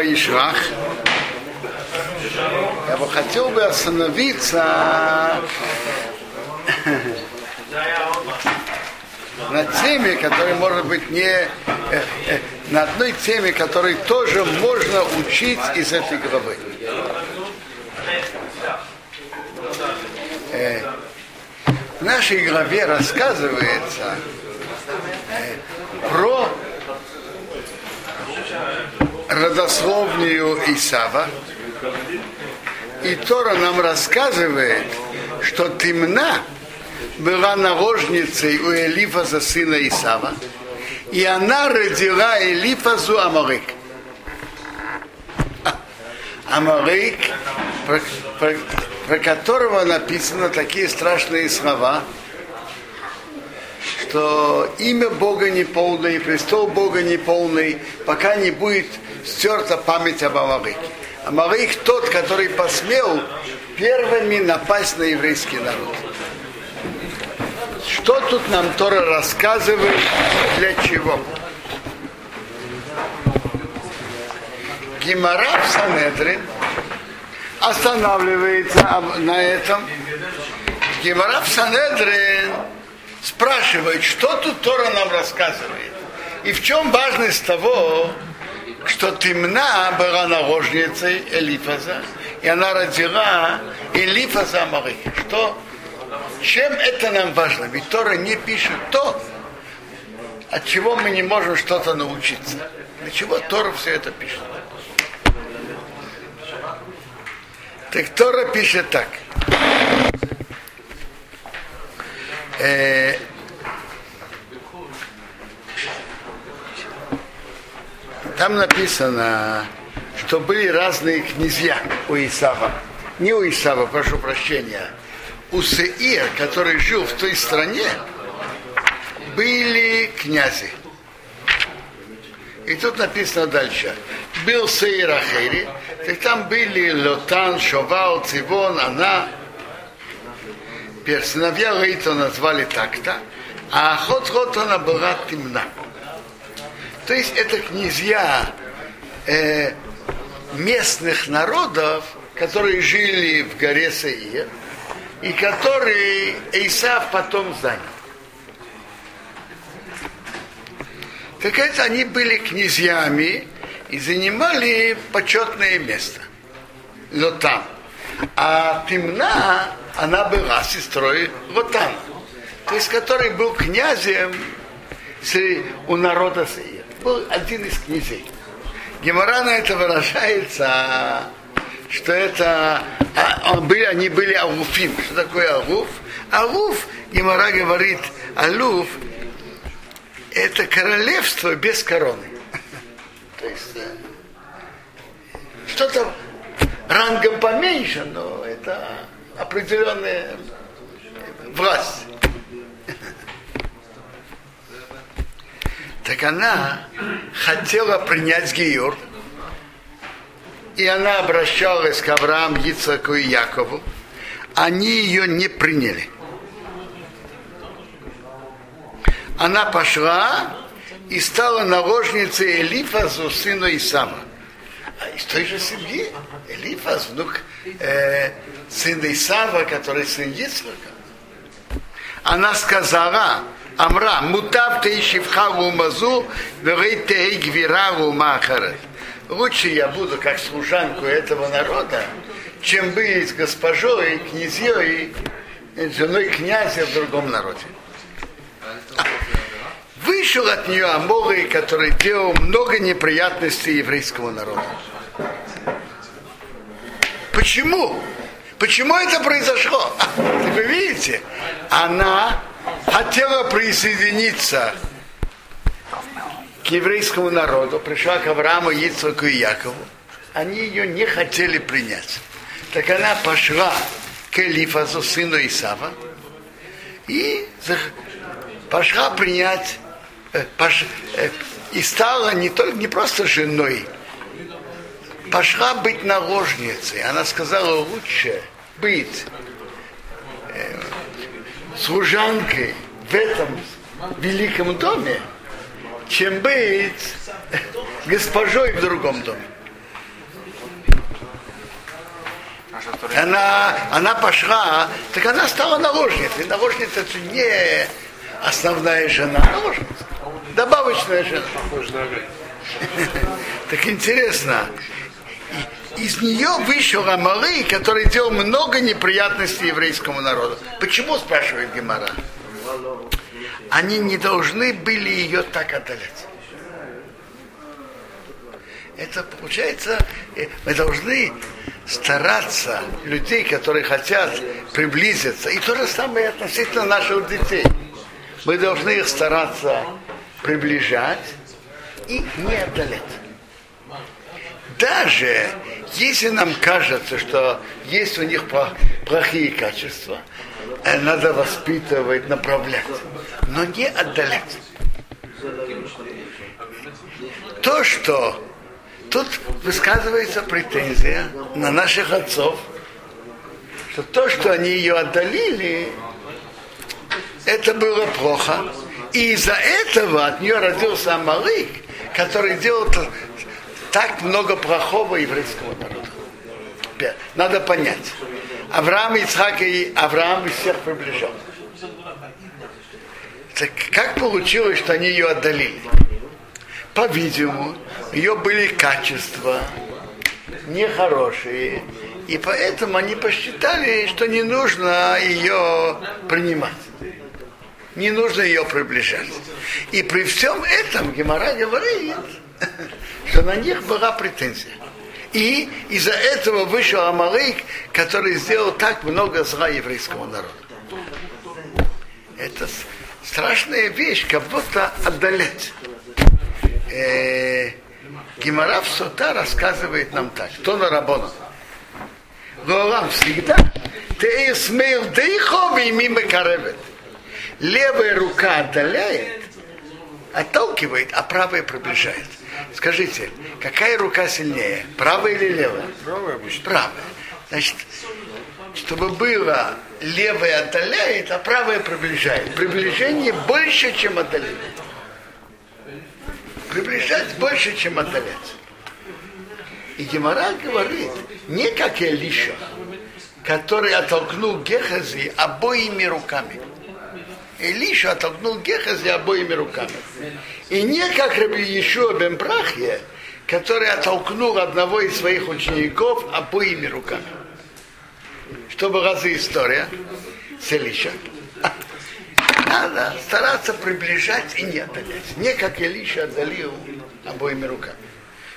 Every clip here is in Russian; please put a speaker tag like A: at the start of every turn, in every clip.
A: Ваишрах. Я бы хотел бы остановиться на теме, которая может быть не э, э, на одной теме, которой тоже можно учить из этой главы. Э, в нашей главе рассказывается про родословную Исава. И Тора нам рассказывает, что Тимна была наложницей у Элифаза сына Исава, и она родила Элифазу Амарик. Амарик, про, про, про которого написано такие страшные слова, что имя Бога не полное, и престол Бога не полный, пока не будет стерта память об Амарике. Амарик тот, который посмел первыми напасть на еврейский народ. Что тут нам Тора рассказывает, для чего? Гимара в Санедрин останавливается на этом. Гимара в Санедрин спрашивает, что тут Тора нам рассказывает. И в чем важность того, что Тимна была наложницей Элифаза, и она родила Элифаза Марии. Что чем это нам важно? Ведь Тора не пишет то, от чего мы не можем что-то научиться. Для чего Тора все это пишет? Так Тора пишет так. Э, там написано, что были разные князья у Исава. Не у Исава, прошу прощения, у Сеир, который жил в той стране, были князи. И тут написано дальше. Был Сеир Ахери, так там были Лотан, Шовал, Цивон, Она. Сыновья Лейта назвали так-то, а Охот Ротана была темна. То есть это князья э, местных народов, которые жили в горе Сеир, и который Исав потом занял. Так это они были князьями и занимали почетное место. Но там. А Тимна, она была сестрой Лотана, то есть который был князем у народа Сеир. Был один из князей. Гемора на это выражается что это а, он были, они были алуфим. Что такое алуф? Алуф, Гемора говорит, алуф это королевство без короны. То есть э, что-то рангом поменьше, но это определенная власть. Так она хотела принять Гиюр, и она обращалась к Аврааму, Ицаку и Якову, они ее не приняли. Она пошла и стала наложницей Элифазу, сыну Исама. А из той же семьи Элифаз, внук э, сына Исава, который сын Ицхака. Она сказала, Амра, мутав ты шивхагу мазу, верей ты гвирагу махарет лучше я буду как служанку этого народа, чем быть госпожой, князьей, женой князя в другом народе. Вышел от нее Аморы, который делал много неприятностей еврейскому народу. Почему? Почему это произошло? Вы видите, она хотела присоединиться к еврейскому народу, пришла к Аврааму, Ицхаку и Якову, они ее не хотели принять. Так она пошла к Элифазу, сыну Исава, и пошла принять э, пош, э, и стала не, только, не просто женой, пошла быть наложницей. Она сказала, лучше быть э, служанкой в этом великом доме, чем быть госпожой в другом доме. Она, она пошла, так она стала наложницей. Наложница это не основная жена, наложница. Добавочная жена. Так интересно. Из нее вышел Амалы, который делал много неприятностей еврейскому народу. Почему, спрашивает Гемара? Они не должны были ее так отдалять. Это получается, э, мы должны стараться людей, которые хотят приблизиться. И то же самое относительно наших детей. Мы должны их стараться приближать и не отдалять. Даже если нам кажется, что есть у них плохие качества, э, надо воспитывать, направлять, но не отдалять. То, что Тут высказывается претензия на наших отцов, что то, что они ее отдалили, это было плохо. И из-за этого от нее родился Амалык, который делал так много плохого еврейскому народу. Надо понять. Авраам, Ицхак и Авраам из всех приближен. Так как получилось, что они ее отдалили? по-видимому, ее были качества нехорошие, и поэтому они посчитали, что не нужно ее принимать. Не нужно ее приближать. И при всем этом Гемора говорит, что на них была претензия. И из-за этого вышел Амалык, который сделал так много зла еврейскому народу. Это страшная вещь, как будто отдалять э, Гимара в Сота рассказывает нам так, что на Рабона. Голам всегда ты смейл дейхови мимо каревет. Левая рука отдаляет, отталкивает, а правая приближает. Скажите, какая рука сильнее, правая или левая?
B: Правая обычно.
A: Правая. Значит, чтобы было левая отдаляет, а правая приближает. Приближение больше, чем отдаление приближать больше, чем отдалять. И Гемора говорит, не как Элиша, который оттолкнул Гехази обоими руками. Элиша оттолкнул Гехази обоими руками. И не как Раби Ешуа бен Брахье, который оттолкнул одного из своих учеников обоими руками. Что была за история с Элиша? надо стараться приближать и не отдалять. Не как Илиша отдалил обоими руками.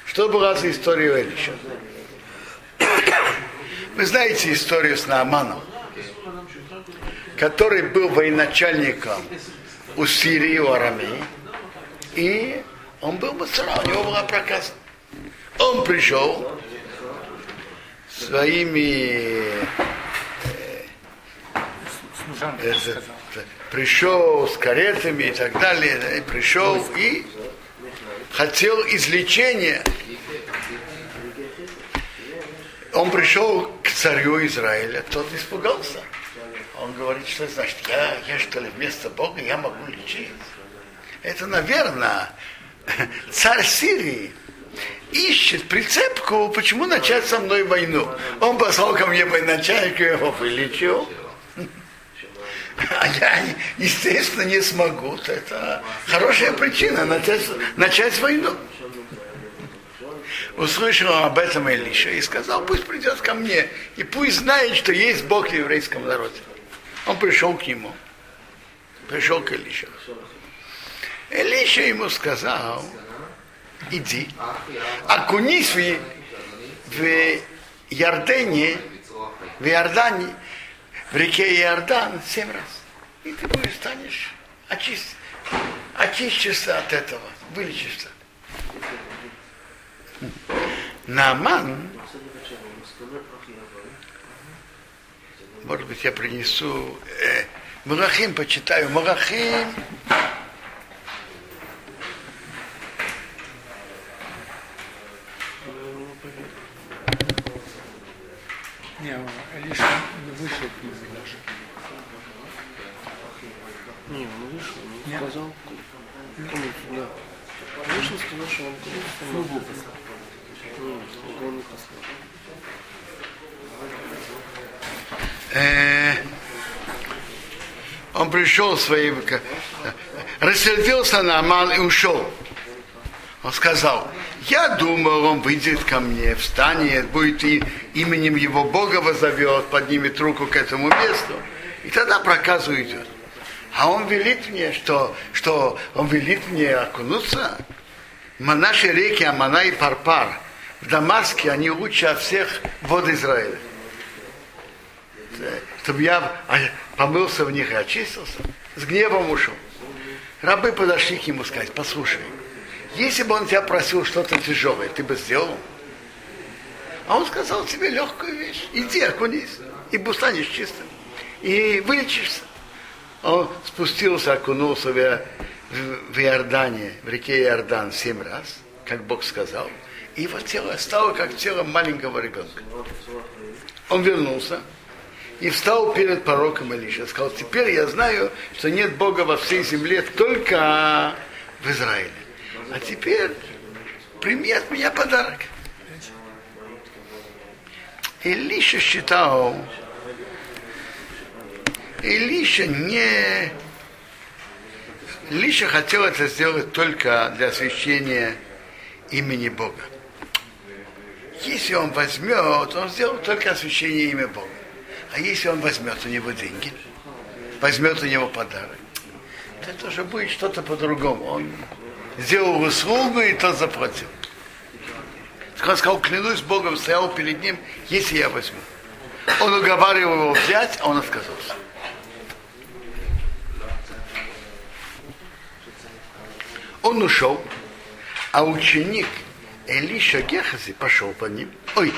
A: Что была за история Илиша? Вы знаете историю с Нааманом, который был военачальником у Сирии, у Арамии, и он был мацара, у него была проказа. Он пришел своими э, э, пришел с каретами и так далее, и пришел и хотел излечения. Он пришел к царю Израиля, тот испугался. Он говорит, что значит, я, я что ли вместо Бога, я могу лечить. Это, наверное, царь Сирии ищет прицепку, почему начать со мной войну. Он послал ко мне военачальника, я его вылечил. А я, естественно, не смогу. Это хорошая причина начать, начать войну. Услышал об этом Илиша и сказал, пусть придет ко мне и пусть знает, что есть Бог в еврейском народе. Он пришел к нему. Пришел к Илише. Илиша ему сказал, иди, окунись в, в Ярдене, в Иордане, в реке Иордан семь раз. И ты будешь, станешь, очист, очистишься от этого, вылечишься. Нааман, Может быть, я принесу... Э, Мурахим почитаю. Мурахим...
B: Не, Алиша вышел книгу даже.
C: Не, он вышел, он сказал. Кому да. Вышел, сказал, что он кому-то. Ну, он не послал.
A: Он пришел своим, к- рассердился на Аман и ушел. Он сказал, я думал, он выйдет ко мне, встанет, будет и именем его Бога возовет, поднимет руку к этому месту, и тогда проказу уйдет. А он велит мне, что, что он велит мне окунуться. Наши реки Амана и Парпар в Дамаске, они лучше от всех вод Израиля. Э, Чтобы я а, помылся в них и очистился, с гневом ушел. Рабы подошли к нему сказать, послушай, если бы он тебя просил что-то тяжелое, ты бы сделал? А он сказал тебе легкую вещь. Иди, окунись, и станешь чистым. И вылечишься. Он спустился, окунулся в, в- в Иордане, в реке Иордан семь раз, как Бог сказал. И его тело стало как тело маленького ребенка. Он вернулся и встал перед пророком Илиша. Сказал, теперь я знаю, что нет Бога во всей земле, только в Израиле. А теперь прими от меня подарок. Илиша считал, Илиша не... Илиша хотел это сделать только для освящения имени Бога. Если он возьмет, он сделает только освящение имя Бога. А если он возьмет у него деньги, возьмет у него подарок, то это уже будет что-то по-другому. Он сделал услугу и тот заплатил. Так Он сказал, клянусь Богом, стоял перед ним, если я возьму. Он уговаривал его взять, а он отказался. Он ушел, а ученик Элиша Гехази пошел по ним. Ой,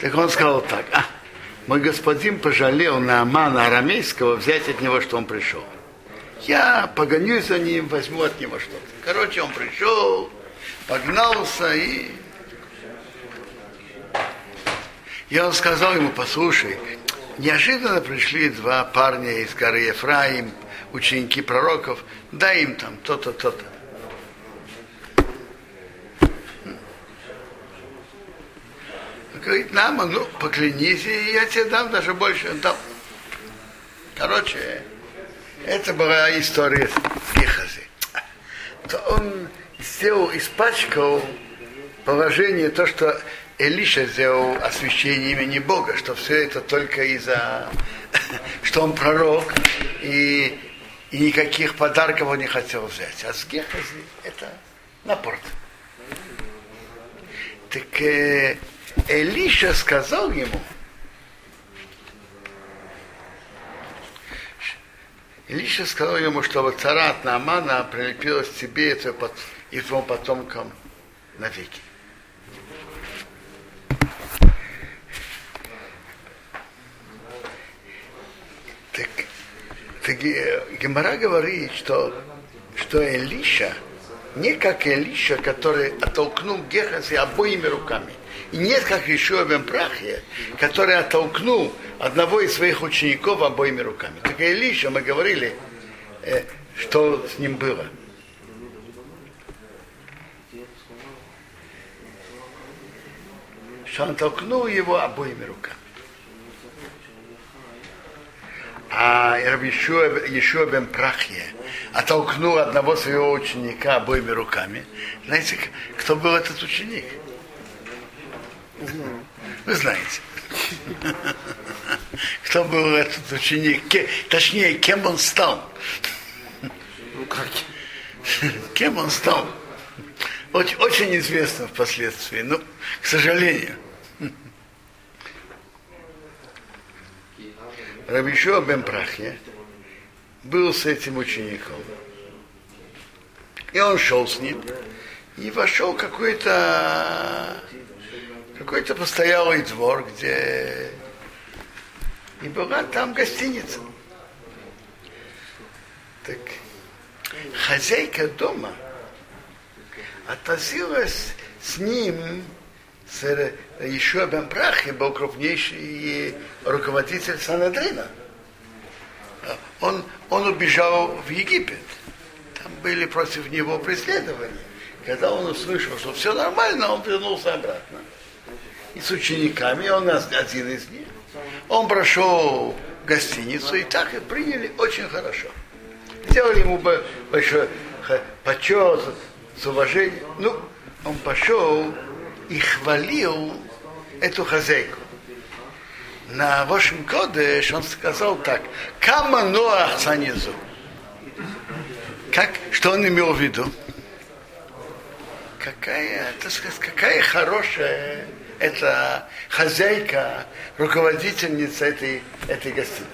A: так он сказал так, а, мой господин пожалел на Амана арамейского взять от него, что он пришел. Я погонюсь за ним, возьму от него что-то. Короче, он пришел, погнался и... Он сказал ему, послушай, неожиданно пришли два парня из горы Ефраим, ученики пророков, дай им там то-то, то-то. Говорит, нам, ну, поклянись, и я тебе дам даже больше. Он дал. Короче, это была история с Гехази. То он сделал, испачкал положение, то, что Элиша сделал освящение имени Бога, что все это только из-за, что он пророк, и, и никаких подарков он не хотел взять. А с Гехази это напорт. Так э, Элиша сказал ему, Илиша сказал ему, чтобы царат Наамана прилепилась к тебе и твоим потомкам навеки. Так, так э, Гемора говорит, что, что Элиша не как Элиша, который оттолкнул Гехази обоими руками. И нет как Ишуа бен Прахия, который оттолкнул одного из своих учеников обоими руками. Так Элиша, мы говорили, э, что с ним было. Что он толкнул его обоими руками. А Ишуа, Ишуа бен Прахия оттолкнул одного своего ученика обоими руками. Знаете, кто был этот ученик? Вы знаете. Кто был этот ученик? Точнее, кем он стал?
C: Ну как?
A: Кем он стал? Очень, очень известно впоследствии, но, к сожалению. Рабишуа бен Прахья был с этим учеником. И он шел с ним. И вошел какой-то какой-то постоялый двор, где и была там гостиница. Так хозяйка дома относилась с ним еще Бен Прахи был крупнейший руководитель Санадрина. Он, он убежал в Египет. Там были против него преследования. Когда он услышал, что все нормально, он вернулся обратно. И с учениками, он один из них. Он прошел гостиницу, и так и приняли очень хорошо. Сделали ему большой почет, с уважением. Ну, он пошел и хвалил эту хозяйку. На вашем кодеш он сказал так, Кама Ноах Санизу. Как, что он имел в виду? Какая, так сказать, какая хорошая эта хозяйка, руководительница этой, этой гостиницы.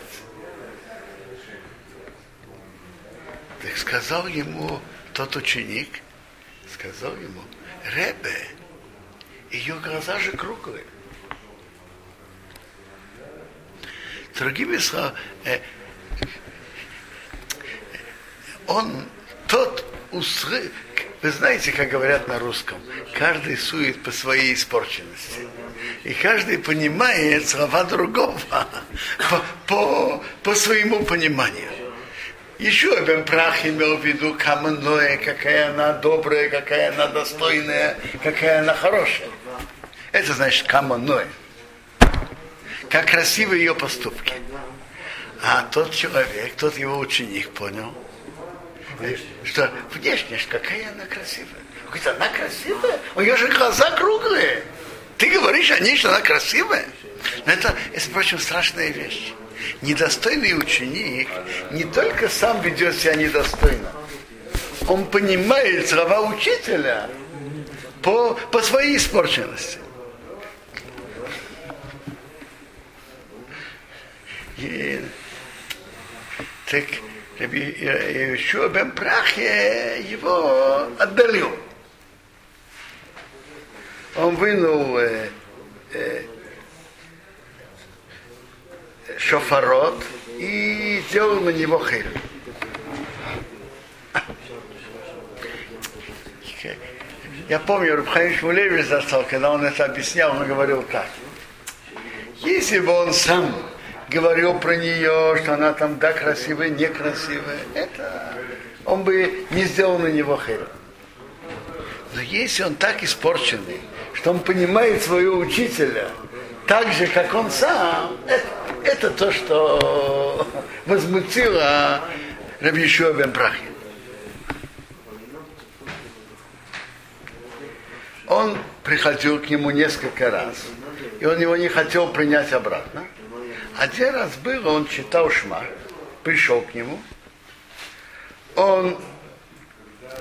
A: Так сказал ему тот ученик, сказал ему, Ребе, ее глаза же круглые. Другими словами, э, он, тот услышал, вы знаете, как говорят на русском, каждый сует по своей испорченности. И каждый понимает слова другого по, по, по своему пониманию. Еще Бен Прах имел в виду Каманое, какая она добрая, какая она достойная, какая она хорошая. Это значит Каманое. Как красивы ее поступки. А тот человек, тот его ученик понял, что внешность, какая она красивая. Он говорит, она красивая? У нее же глаза круглые. Ты говоришь о ней, что она красивая? Но это, это, впрочем, страшная вещь недостойный ученик не только сам ведет себя недостойно, он понимает слова учителя по, по своей испорченности. И, так еще Бен Прахе его отдалил. Он вынул э, э, шофарот и сделал на него хейр. Я помню, Рубхаим Шмулевич застал, когда он это объяснял, он говорил так. Если бы он сам говорил про нее, что она там да красивая, некрасивая, это он бы не сделал на него хейр. Но если он так испорченный, что он понимает своего учителя, так же, как он сам, это, это то, что возмутило Рабишуа бен Прахи. Он приходил к нему несколько раз, и он его не хотел принять обратно. Один раз был, он читал Шма, пришел к нему, он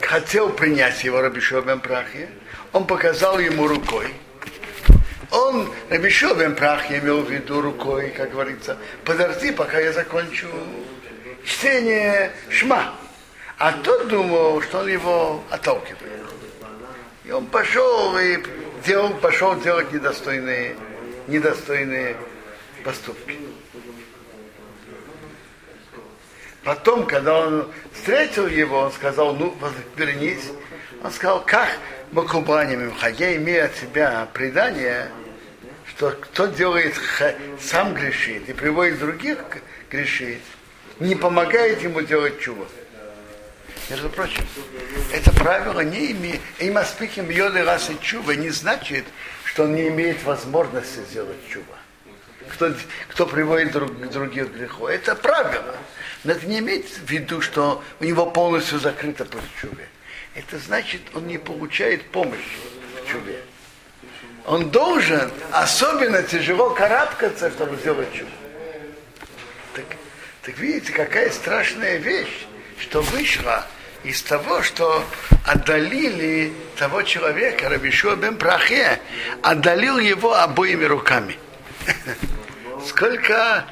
A: хотел принять его Рабишуа бен Прахи, он показал ему рукой, он, Рабишовен прах, я имел в виду рукой, как говорится, подожди, пока я закончу чтение Шма. А тот думал, что он его отталкивает. И он пошел и делал, пошел делать недостойные, недостойные поступки. Потом, когда он встретил его, он сказал, ну, вернись. Он сказал, как Макубаним я имею от себя предание, что кто делает сам грешит и приводит других грешить, не помогает ему делать чего. Между прочим, это правило не имеет, и маспиким йоды расы чува не значит, что он не имеет возможности сделать чува. Кто, кто приводит друг, других грехов. Это правило. Но это не имеет в виду, что у него полностью закрыто путь чуве это значит, он не получает помощи в чуве. Он должен особенно тяжело карабкаться, чтобы сделать чудо. Так, так видите, какая страшная вещь, что вышла из того, что отдалили того человека, Рабишуа бен Прахе, отдалил его обоими руками. Сколько,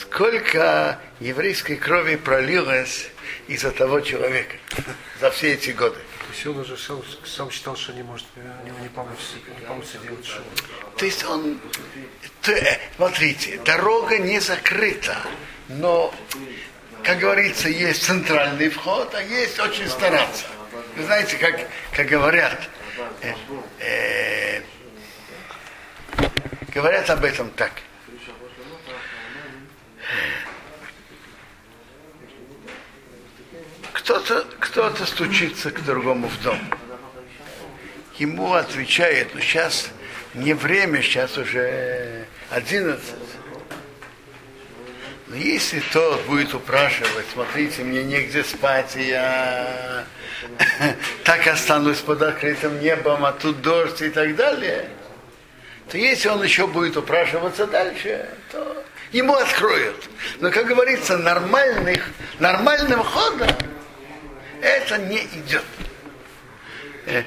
A: сколько еврейской крови пролилось из-за того человека за все эти годы.
B: То он уже сам, сам считал, что не может, не, не получится, не получится делать шоу.
A: То есть он, э, смотрите, дорога не закрыта, но, как говорится, есть центральный вход, а есть очень стараться. Вы знаете, как, как говорят, э, э, говорят об этом так. Кто-то кто стучится к другому в дом. Ему отвечает, ну сейчас не время, сейчас уже 11. Но если тот будет упрашивать, смотрите, мне негде спать, я так останусь под открытым небом, а тут дождь и так далее, то если он еще будет упрашиваться дальше, то ему откроют. Но, как говорится, нормальных, нормальным ходом это не идет. Э,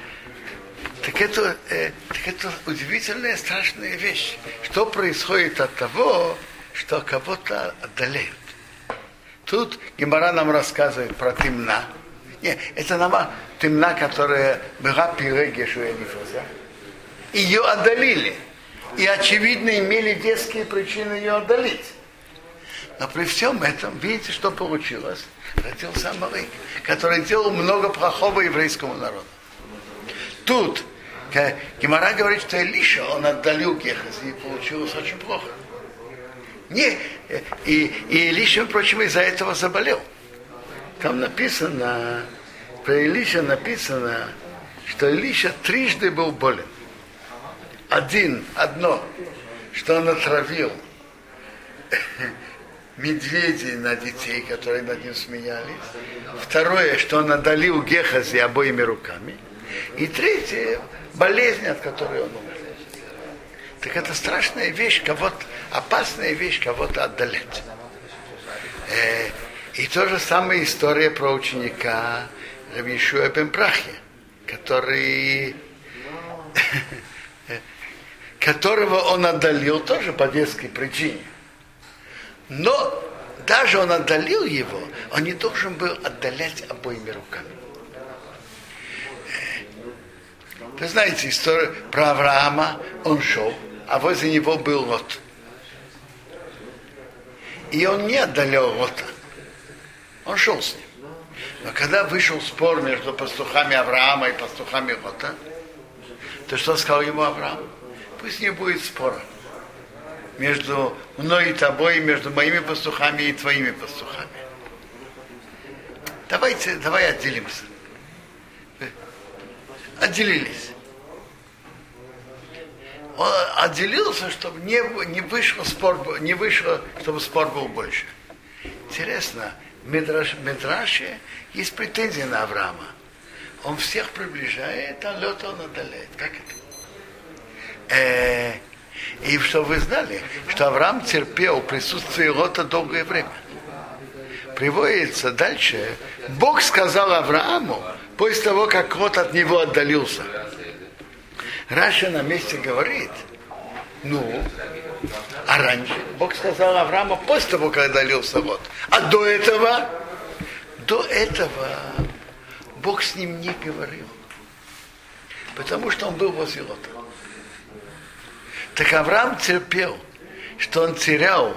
A: так это, э, так это удивительная, страшная вещь. Что происходит от того, что кого-то отдаляют. Тут Гемора нам рассказывает про темна. Не, это нам темна, которая была пиреги Ее отдалили. И, очевидно, имели детские причины ее отдалить. Но при всем этом, видите, что получилось? Родился Амалык, который делал много плохого еврейскому народу. Тут Гемора говорит, что Илиша, он отдалил Гехас, и получилось очень плохо. Не, и, и Илиша, впрочем, из-за этого заболел. Там написано, про Илиша написано, что Илиша трижды был болен. Один, одно, что он отравил медведей на детей, которые над ним смеялись. Второе, что он одолел Гехази обоими руками. И третье, болезнь, от которой он умер. Так это страшная вещь, кого-то, опасная вещь кого-то отдалять. Э, и то же самая история про ученика Равишуа Бен Прахи, который, которого он отдалил тоже по детской причине. Но даже он отдалил его, он не должен был отдалять обоими руками. Вы знаете историю про Авраама, он шел, а возле него был Лот. И он не отдалял Лота. Он шел с ним. Но когда вышел спор между пастухами Авраама и пастухами Лота, то что сказал ему Авраам? Пусть не будет спора между мной и тобой, между моими пастухами и твоими пастухами. Давайте, давай отделимся отделились. Он отделился, чтобы не, не вышло спор, не вышло, чтобы спор был больше. Интересно, Медраш, Медраше есть претензии на Авраама. Он всех приближает, а лед он отдаляет. Как это? Э, и что вы знали, что Авраам терпел присутствие Лота долгое время. Приводится дальше. Бог сказал Аврааму, после того, как кот от него отдалился. Раша на месте говорит, ну, а раньше Бог сказал Аврааму после того, как отдалился вот. А до этого, до этого Бог с ним не говорил. Потому что он был возле Лота. Так Авраам терпел, что он терял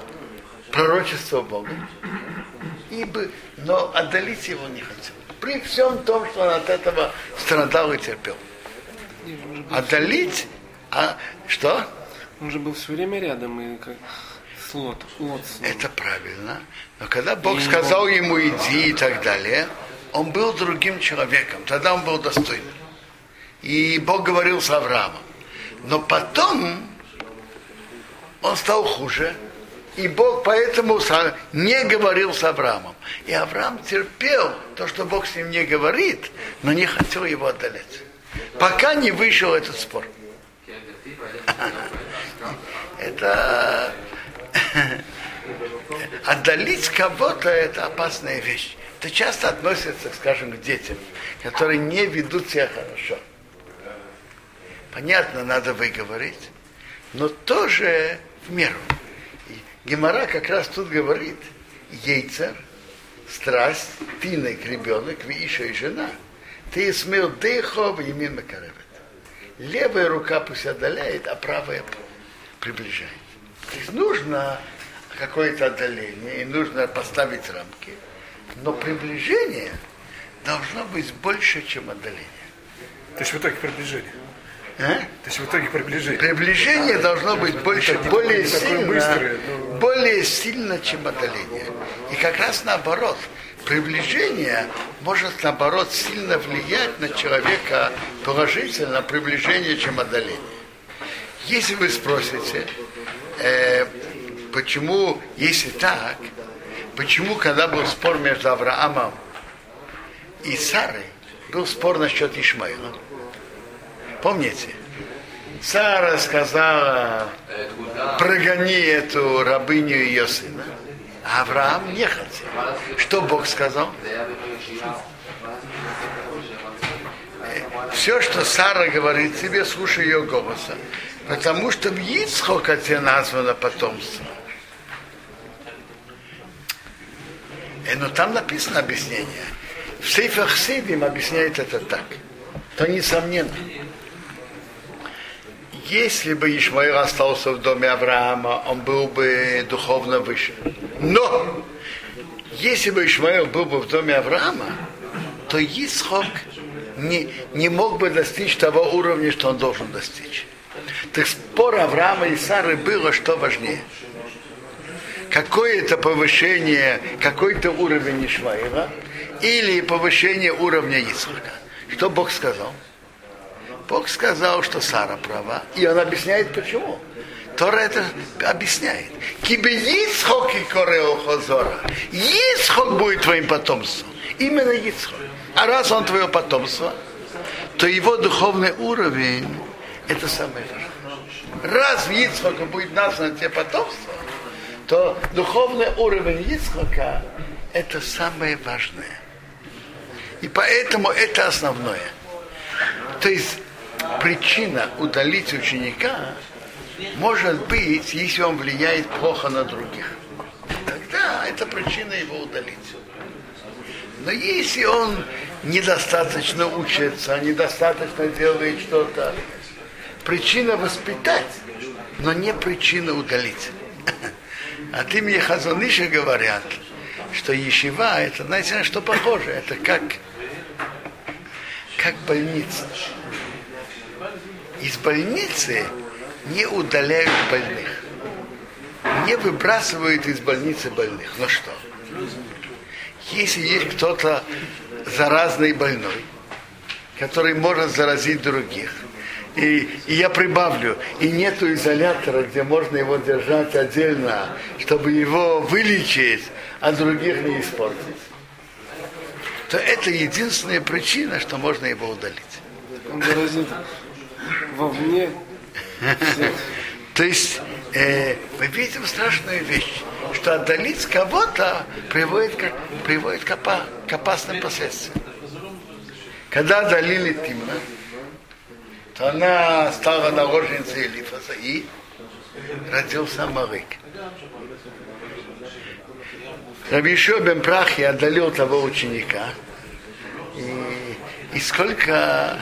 A: пророчество Бога, ибо, но отдалить его не хотел при всем том, что он от этого страдал и терпел. Отдалить, а что?
C: Он же был все время рядом и как слот, лот,
A: Это правильно. Но когда Бог и сказал Бог... ему иди и так далее, он был другим человеком. Тогда он был достойным. И Бог говорил с Авраамом. Но потом он стал хуже, и Бог поэтому не говорил с Авраамом. И Авраам терпел то, что Бог с ним не говорит, но не хотел его отдалять. Пока не вышел этот спор. Это отдалить кого-то это опасная вещь. Это часто относится, скажем, к детям, которые не ведут себя хорошо. Понятно, надо выговорить, но тоже в меру. Гемора как раз тут говорит, яйцер, страсть, тинек, ребенок, еще и жена. Ты смел дыхо в имин макаревет. Левая рука пусть отдаляет, а правая приближает. То есть нужно какое-то отдаление, и нужно поставить рамки, но приближение должно быть больше, чем отдаление.
B: То есть в итоге приближение?
A: А?
B: То есть в итоге приближение.
A: Приближение должно быть больше,
B: не
A: более сильно,
B: быстрое, но-
A: более сильно, чем отдаление. И как раз наоборот, приближение может наоборот сильно влиять на человека положительно приближение, чем отдаление. Если вы спросите, э, почему, если так, почему, когда был спор между Авраамом и Сарой, был спор насчет Ишмаила. Помните? Сара сказала, прогони эту рабыню и ее сына. А Авраам не хотел. Что Бог сказал? Все, что Сара говорит тебе, слушай ее голоса. Потому что в Ицхок от тебя названо потомство. Э, но там написано объяснение. В Сейфах Сейдим объясняет это так. То несомненно. Если бы Ишмаил остался в доме Авраама, он был бы духовно выше. Но если бы Ишмаил был бы в доме Авраама, то Исхок не, не мог бы достичь того уровня, что он должен достичь. Так спор Авраама и Сары было, что важнее. Какое-то повышение, какой-то уровень Ишмаила или повышение уровня Исхака. Что Бог сказал? Бог сказал, что Сара права, и он объясняет почему. Тора это объясняет. Кибе Ицхок и Корео Хозора. Ицхок будет твоим потомством. Именно Ицхок. А раз он твое потомство, то его духовный уровень это самое важное. Раз в Ицхока будет названо тебе потомство, то духовный уровень Ицхока это самое важное. И поэтому это основное. То есть причина удалить ученика может быть, если он влияет плохо на других. Тогда это причина его удалить. Но если он недостаточно учится, недостаточно делает что-то, причина воспитать, но не причина удалить. От имени Хазаныша говорят, что Ешива, это, знаете, на что похоже? Это как, как больница. Из больницы не удаляют больных. Не выбрасывают из больницы больных. Ну что? Если есть кто-то заразный больной, который может заразить других, и, и я прибавлю, и нету изолятора, где можно его держать отдельно, чтобы его вылечить, а других не испортить, то это единственная причина, что можно его удалить.
C: Он заразит вовне всех.
A: То есть э, мы видим страшную вещь, что отдалить кого-то приводит, к, приводит к опасным последствиям. Когда отдалили Тимна, то она стала наложницей Элифаса и родился Малык. Рабишо бен Прахи отдалил того ученика. И, и сколько,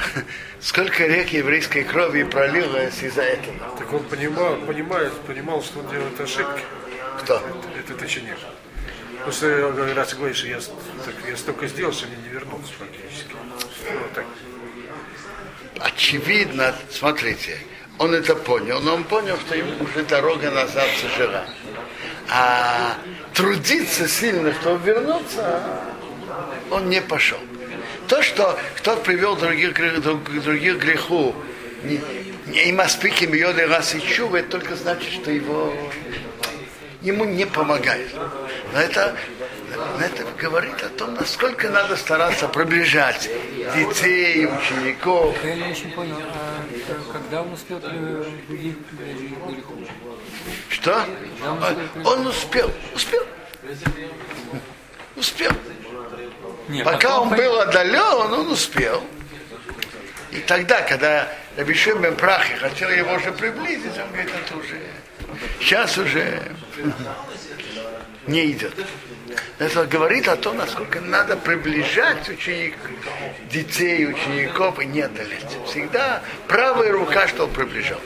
A: сколько рек еврейской крови пролилось из-за этого.
B: Так он понимал, понимает, понимал, что он делает ошибки.
A: Кто?
B: Этот ученик. Просто я раз говоришь, что я, так, я столько сделал, что мне не вернулся практически. Ну, так.
A: очевидно, смотрите, он это понял, но он понял, что ему уже дорога назад сожила. А трудиться сильно, чтобы вернуться, он не пошел. То, что кто привел других, других к греху, не, не, и маспики миллионы раз и чува, это только значит, что его ему не помогает. Но это, но это говорит о том, насколько надо стараться приближать детей, учеников.
D: Я не очень понял, а э, когда он успел э, других хуже?
A: Что? Он, он успел, успел. Успел.
D: Нет,
A: Пока он
D: пон-
A: был отдален, он успел. И тогда, когда Рабишем бен Прахи хотел его уже приблизить, он говорит, это уже, сейчас уже не идет. Это говорит о том, насколько надо приближать учеников, детей, учеников и не отдалять. Всегда правая рука, чтобы приближал.